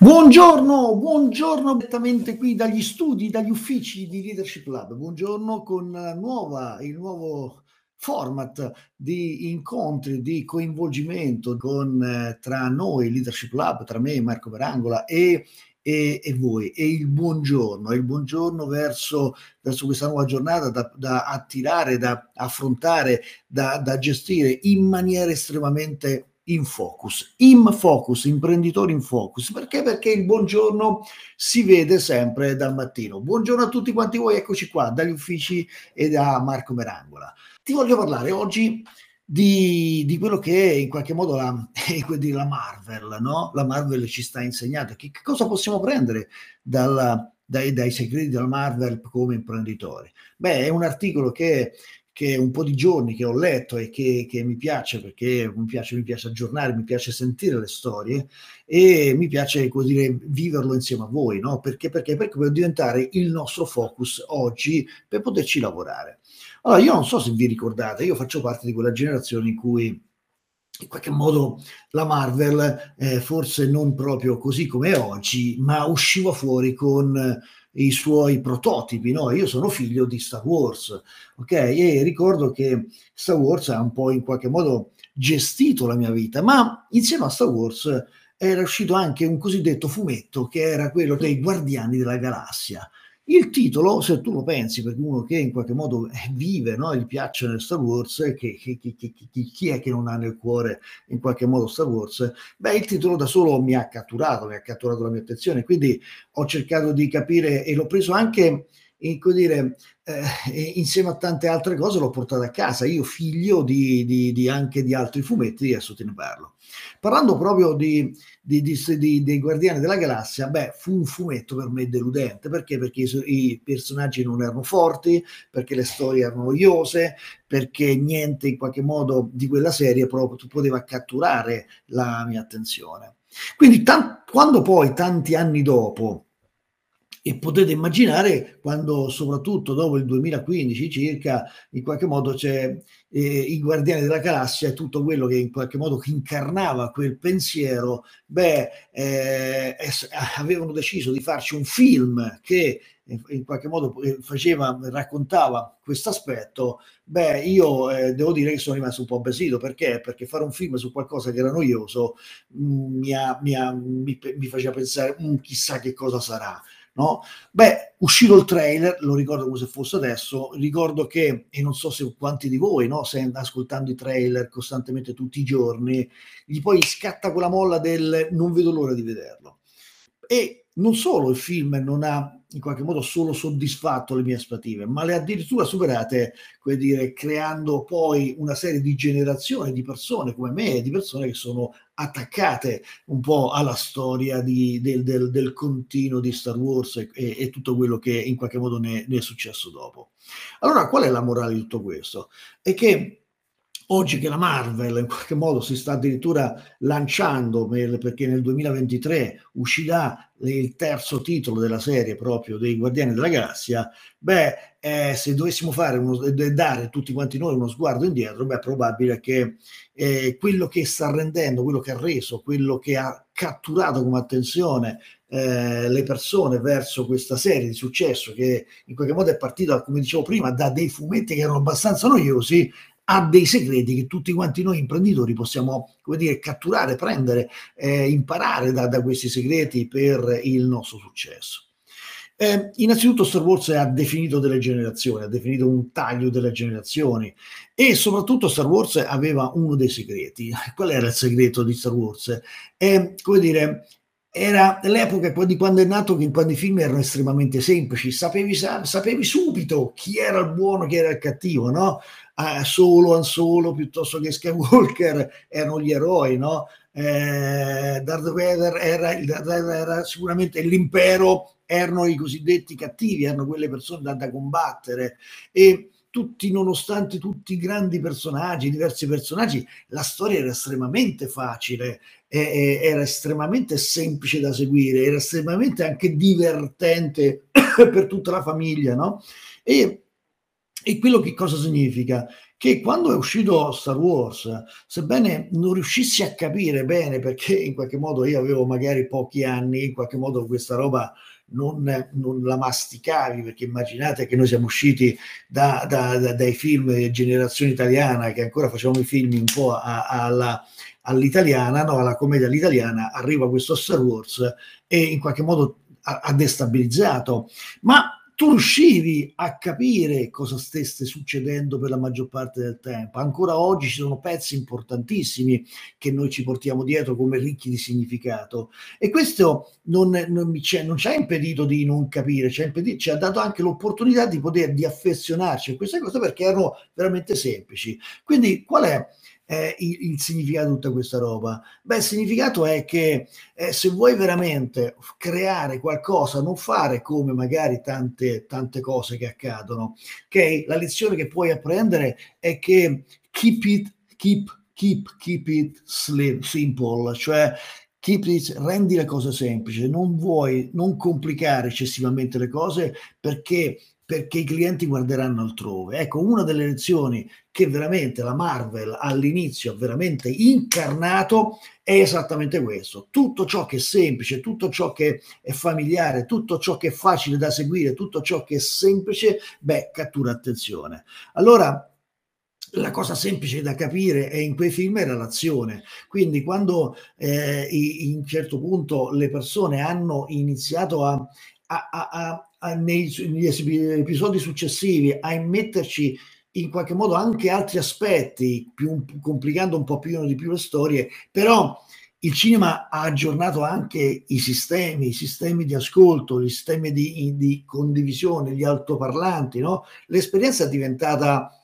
Buongiorno, buongiorno direttamente qui dagli studi, dagli uffici di Leadership Lab. Buongiorno con nuova, il nuovo format di incontri, di coinvolgimento con, eh, tra noi, Leadership Lab, tra me, Marco Verangola e, e, e voi. E il buongiorno, il buongiorno verso, verso questa nuova giornata da, da attirare, da affrontare, da, da gestire in maniera estremamente in focus, in focus, imprenditori in focus. Perché? Perché il buongiorno si vede sempre dal mattino. Buongiorno a tutti quanti voi, eccoci qua dagli uffici e da Marco Merangola. Ti voglio parlare oggi di, di quello che è in qualche modo la, eh, la Marvel, no? La Marvel ci sta insegnando. Che, che cosa possiamo prendere dalla, dai, dai segreti della Marvel come imprenditori? Beh, è un articolo che che un po' di giorni che ho letto e che, che, mi piace perché mi piace, mi piace aggiornare, mi piace sentire le storie e mi piace così dire viverlo insieme a voi, no? Perché, perché? Perché per diventare il nostro focus oggi per poterci lavorare. Allora, io non so se vi ricordate, io faccio parte di quella generazione in cui in qualche modo la Marvel, eh, forse non proprio così come oggi, ma usciva fuori con i suoi prototipi, no? Io sono figlio di Star Wars, ok? E ricordo che Star Wars ha un po' in qualche modo gestito la mia vita, ma insieme a Star Wars era uscito anche un cosiddetto fumetto che era quello dei Guardiani della Galassia. Il titolo, se tu lo pensi, per uno che in qualche modo vive, no? gli piace Star Wars, che, che, che, chi è che non ha nel cuore in qualche modo Star Wars? Beh, il titolo da solo mi ha catturato, mi ha catturato la mia attenzione, quindi ho cercato di capire e l'ho preso anche e dire, eh, insieme a tante altre cose l'ho portato a casa, io figlio di, di, di anche di altri fumetti, adesso te ne parlo. Parlando proprio di, dei Guardiani della Galassia, beh, fu un fumetto per me deludente, perché? Perché i, i personaggi non erano forti, perché le storie erano noiose, perché niente in qualche modo di quella serie proprio poteva catturare la mia attenzione. Quindi tant- quando poi tanti anni dopo e potete immaginare quando, soprattutto dopo il 2015 circa, in qualche modo c'è eh, i Guardiani della Galassia e tutto quello che in qualche modo incarnava quel pensiero, beh, eh, avevano deciso di farci un film che in qualche modo eh, faceva, raccontava questo aspetto, beh, io eh, devo dire che sono rimasto un po' basito perché? Perché fare un film su qualcosa che era noioso mh, mm, mi, ha, mi, mi, mi, faceva pensare, mm, chissà che cosa sarà. No? Beh, uscito il trailer, lo ricordo come se fosse adesso, ricordo che, e non so se quanti di voi, no, se ascoltando i trailer costantemente tutti i giorni, gli poi scatta quella molla del non vedo l'ora di vederlo. E non solo il film non ha in qualche modo solo soddisfatto le mie aspettative, ma le ha addirittura superate, come dire, creando poi una serie di generazioni di persone come me, di persone che sono attaccate un po' alla storia di, del, del, del, continuo di Star Wars e, e, tutto quello che in qualche modo ne, ne è successo dopo. Allora, qual è la morale di tutto questo? È che Oggi che la Marvel in qualche modo si sta addirittura lanciando perché nel 2023 uscirà il terzo titolo della serie proprio dei Guardiani della Galassia, beh, eh, se dovessimo uno, dare tutti quanti noi uno sguardo indietro, beh, è probabile che eh, quello che sta rendendo, quello che ha reso, quello che ha catturato come attenzione eh, le persone verso questa serie di successo che in qualche modo è partita, come dicevo prima, da dei fumetti che erano abbastanza noiosi, ha dei segreti che tutti quanti noi imprenditori possiamo, come dire, catturare, prendere, eh, imparare da, da, questi segreti per il nostro successo. Eh, innanzitutto Star Wars ha definito delle generazioni, ha definito un taglio delle generazioni e soprattutto Star Wars aveva uno dei segreti. Qual era il segreto di Star Wars? È, come dire, era l'epoca di quando è nato che quando i film erano estremamente semplici, sapevi, sapevi subito chi era il buono, chi era il cattivo, no? Ah, solo Han Solo piuttosto che Skywalker erano gli eroi, no? Eh, Darth Vader era, era, sicuramente l'impero, erano i cosiddetti cattivi, erano quelle persone da, da combattere e tutti, nonostante tutti i grandi personaggi, diversi personaggi, la storia era estremamente facile, eh, era estremamente semplice da seguire, era estremamente anche divertente per tutta la famiglia, no? E, e quello che cosa significa? che quando è uscito Star Wars, sebbene non riuscissi a capire bene perché in qualche modo io avevo magari pochi anni, in qualche modo questa roba non, non, la masticavi, perché immaginate che noi siamo usciti da, da, da, dai film generazione italiana, che ancora facevamo i film un po' a, a, alla, all'italiana, no, alla commedia all'italiana, arriva questo Star Wars e in qualche modo ha, ha destabilizzato. Ma tu riuscivi a capire cosa stesse succedendo per la maggior parte del tempo. Ancora oggi ci sono pezzi importantissimi che noi ci portiamo dietro come ricchi di significato e questo non, non, non ci ha impedito di non capire, ci ha, impedito, ci ha dato anche l'opportunità di poter di affezionarci a queste cose perché erano veramente semplici. Quindi qual è? Eh, il, il, significato di tutta questa roba? Beh, il significato è che eh, se vuoi veramente creare qualcosa, non fare come magari tante, tante cose che accadono, ok? La lezione che puoi apprendere è che keep it, keep, keep, keep it slim, simple, cioè keep it, rendi le cose semplici, non vuoi, non complicare eccessivamente le cose perché perché i clienti guarderanno altrove. Ecco, una delle lezioni che veramente la Marvel all'inizio ha veramente incarnato è esattamente questo. Tutto ciò che è semplice, tutto ciò che è familiare, tutto ciò che è facile da seguire, tutto ciò che è semplice, beh, cattura attenzione. Allora, la cosa semplice da capire è in quei film era l'azione. Quindi quando eh, in certo punto le persone hanno iniziato a, a, a, nei, negli episodi successivi a immetterci in qualche modo anche altri aspetti, più, complicando un po' più di più le storie, però il cinema ha aggiornato anche i sistemi, i sistemi di ascolto, i sistemi di, di condivisione, gli altoparlanti, no? L'esperienza è diventata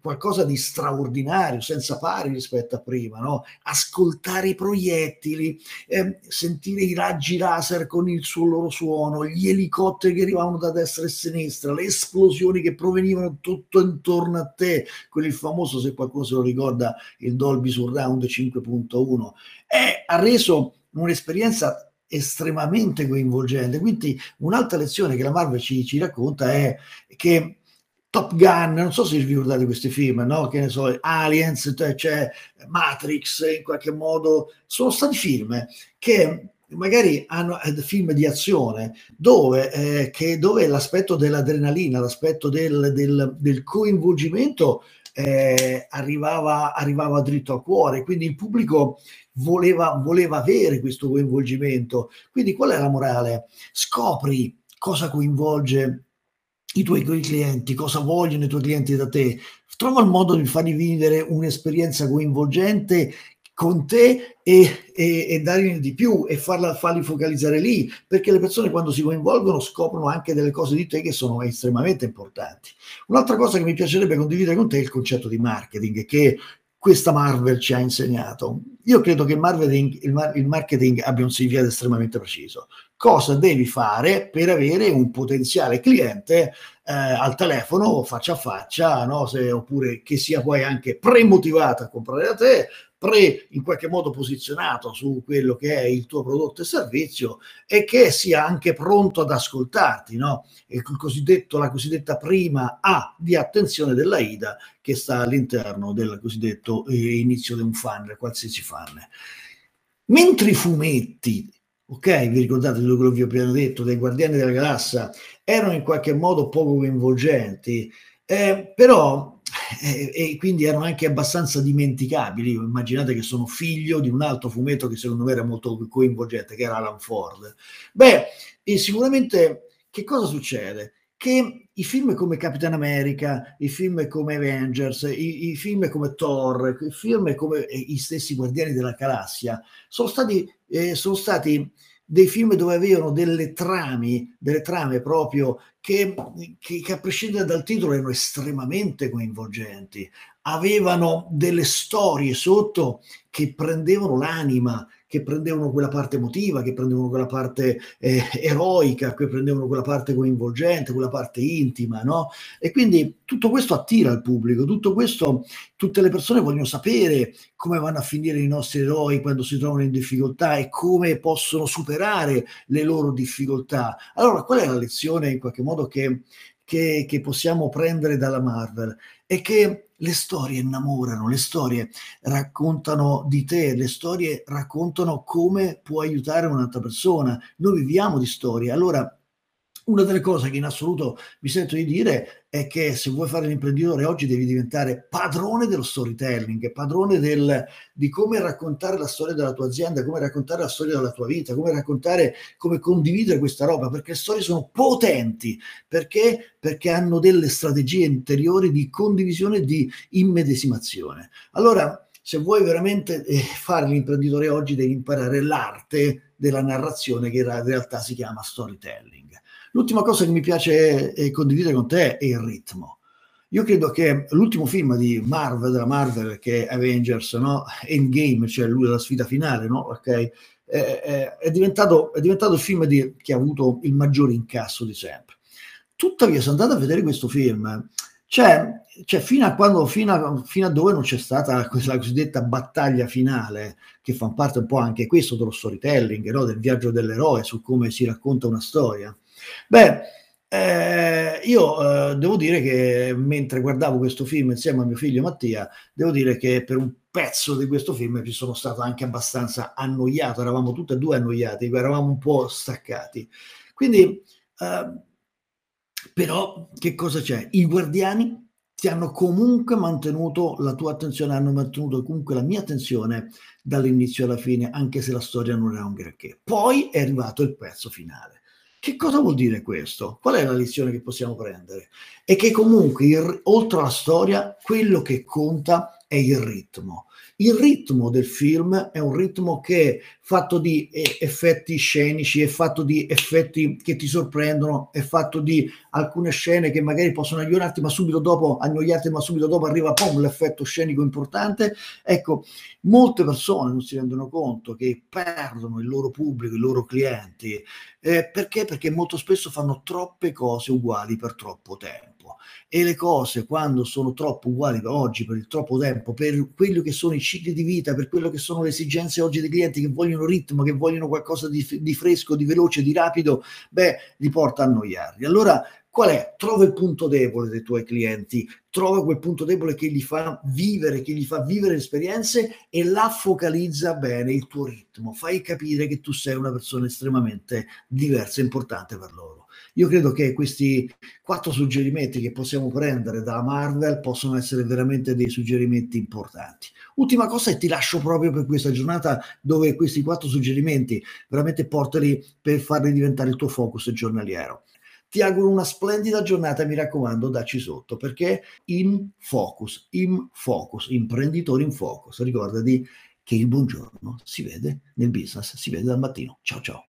qualcosa di straordinario, senza pari rispetto a prima, no? ascoltare i proiettili, eh, sentire i raggi laser con il suo loro suono, gli elicotteri che arrivavano da destra e sinistra, le esplosioni che provenivano tutto intorno a te, quello famoso, se qualcuno se lo ricorda, il Dolby Surround 5.1, e ha reso un'esperienza estremamente coinvolgente. Quindi un'altra lezione che la Marvel ci, ci racconta è che Top Gun, non so se vi ricordate questi film, no? Che ne so, Aliens, c'è cioè Matrix, in qualche modo, sono stati film che magari hanno eh, film di azione dove, eh, che, dove l'aspetto dell'adrenalina, l'aspetto del, del, del coinvolgimento eh, arrivava, arrivava dritto al cuore, quindi il pubblico voleva, voleva avere questo coinvolgimento. Quindi qual è la morale? Scopri cosa coinvolge i tuoi, clienti, cosa vogliono i tuoi clienti da te. Trova il modo di fargli vivere un'esperienza coinvolgente con te e, e, e dargli di più e farla, farli focalizzare lì, perché le persone quando si coinvolgono scoprono anche delle cose di te che sono estremamente importanti. Un'altra cosa che mi piacerebbe condividere con te è il concetto di marketing, che questa Marvel ci ha insegnato. Io credo che il marketing, il, mar- il marketing abbia un significato estremamente preciso cosa devi fare per avere un potenziale cliente eh, al telefono faccia a faccia, no? Se, oppure che sia poi anche premotivato a comprare da te, pre in qualche modo posizionato su quello che è il tuo prodotto e servizio e che sia anche pronto ad ascoltarti, no? Il cosiddetto, la cosiddetta prima A di attenzione della IDA che sta all'interno del cosiddetto eh, inizio di un funnel, qualsiasi funnel. Mentre i fumetti ok? Vi ricordate quello che vi ho appena detto, dei Guardiani della Galassia, erano in qualche modo poco coinvolgenti, eh, però eh, e quindi erano anche abbastanza dimenticabili. Immaginate che sono figlio di un altro fumetto che secondo me era molto coinvolgente, che era Alan Ford. Beh, sicuramente che cosa succede? Che i film come Capitan America, i film come Avengers, i, i film come Thor, i film come eh, i stessi Guardiani della Galassia sono stati, eh, sono stati dei film dove avevano delle trame, delle trame proprio che, che, che, a prescindere dal titolo erano estremamente coinvolgenti, avevano delle storie sotto che prendevano l'anima, che prendevano quella parte emotiva, che prendevano quella parte eh, eroica, che prendevano quella parte coinvolgente, quella parte intima, no? E quindi tutto questo attira il pubblico, tutto questo, tutte le persone vogliono sapere come vanno a finire i nostri eroi quando si trovano in difficoltà e come possono superare le loro difficoltà. Allora, qual è la lezione in qualche modo che che, che possiamo prendere dalla Marvel è che le storie innamorano, le storie raccontano di te, le storie raccontano come può aiutare un'altra persona. Noi viviamo di storie. Allora, una delle cose che in assoluto mi sento di dire è che se vuoi fare l'imprenditore oggi devi diventare padrone dello storytelling, padrone del, di come raccontare la storia della tua azienda, come raccontare la storia della tua vita, come raccontare, come condividere questa roba, perché le storie sono potenti, perché? Perché hanno delle strategie interiori di condivisione e di immedesimazione. Allora, se vuoi veramente eh, fare l'imprenditore oggi devi imparare l'arte della narrazione che in realtà si chiama storytelling. L'ultima cosa che mi piace eh, condividere con te è il ritmo. Io credo che l'ultimo film di Marvel, della Marvel, che è Avengers, no? Endgame, cioè lui la sfida finale, no? okay? è, è, diventato, è, diventato, il film di, che ha avuto il maggiore incasso di sempre. Tuttavia, se andate a vedere questo film, c'è, c'è fino, a quando, fino, a, fino a dove non c'è stata questa cosiddetta battaglia finale, che fa parte un po' anche questo dello storytelling, no? del viaggio dell'eroe, su come si racconta una storia. Beh, eh, io eh, devo dire che mentre guardavo questo film insieme a mio figlio Mattia, devo dire che per un pezzo di questo film ci sono stato anche abbastanza annoiato, eravamo tutti e due annoiati, eravamo un po' staccati. Quindi, eh, però, che cosa c'è? I guardiani ti hanno comunque mantenuto la tua attenzione, hanno mantenuto comunque la mia attenzione dall'inizio alla fine, anche se la storia non era un granché. Poi è arrivato il pezzo finale. Che cosa vuol dire questo? Qual è la lezione che possiamo prendere? È che comunque, il, oltre alla storia, quello che conta è il ritmo. Il ritmo del film è un ritmo che è fatto di effetti scenici, è fatto di effetti che ti sorprendono, è fatto di alcune scene che magari possono annoiarti, ma subito dopo annoiarti, ma subito dopo arriva pom, l'effetto scenico importante. Ecco, molte persone non si rendono conto che perdono il loro pubblico, i loro clienti. Eh, perché? Perché molto spesso fanno troppe cose uguali per troppo tempo e le cose quando sono troppo uguali oggi per il troppo tempo, per quello che sono i cicli di vita, per quello che sono le esigenze oggi dei clienti che vogliono ritmo, che vogliono qualcosa di, di fresco, di veloce, di rapido, beh, li porta a annoiarli. Allora, qual è? Trova il punto debole dei tuoi clienti, trova quel punto debole che gli fa vivere, che gli fa vivere esperienze e la focalizza bene il tuo ritmo. Fai capire che tu sei una persona estremamente diversa e importante per loro. Io credo che questi quattro suggerimenti che possiamo prendere da Marvel possono essere veramente dei suggerimenti importanti. Ultima cosa e ti lascio proprio per questa giornata dove questi quattro suggerimenti veramente portali per farli diventare il tuo focus giornaliero. Ti auguro una splendida giornata, mi raccomando, dacci sotto, perché in focus, in focus, imprenditore in focus. Ricordati che il buongiorno si vede nel business, si vede dal mattino. Ciao ciao.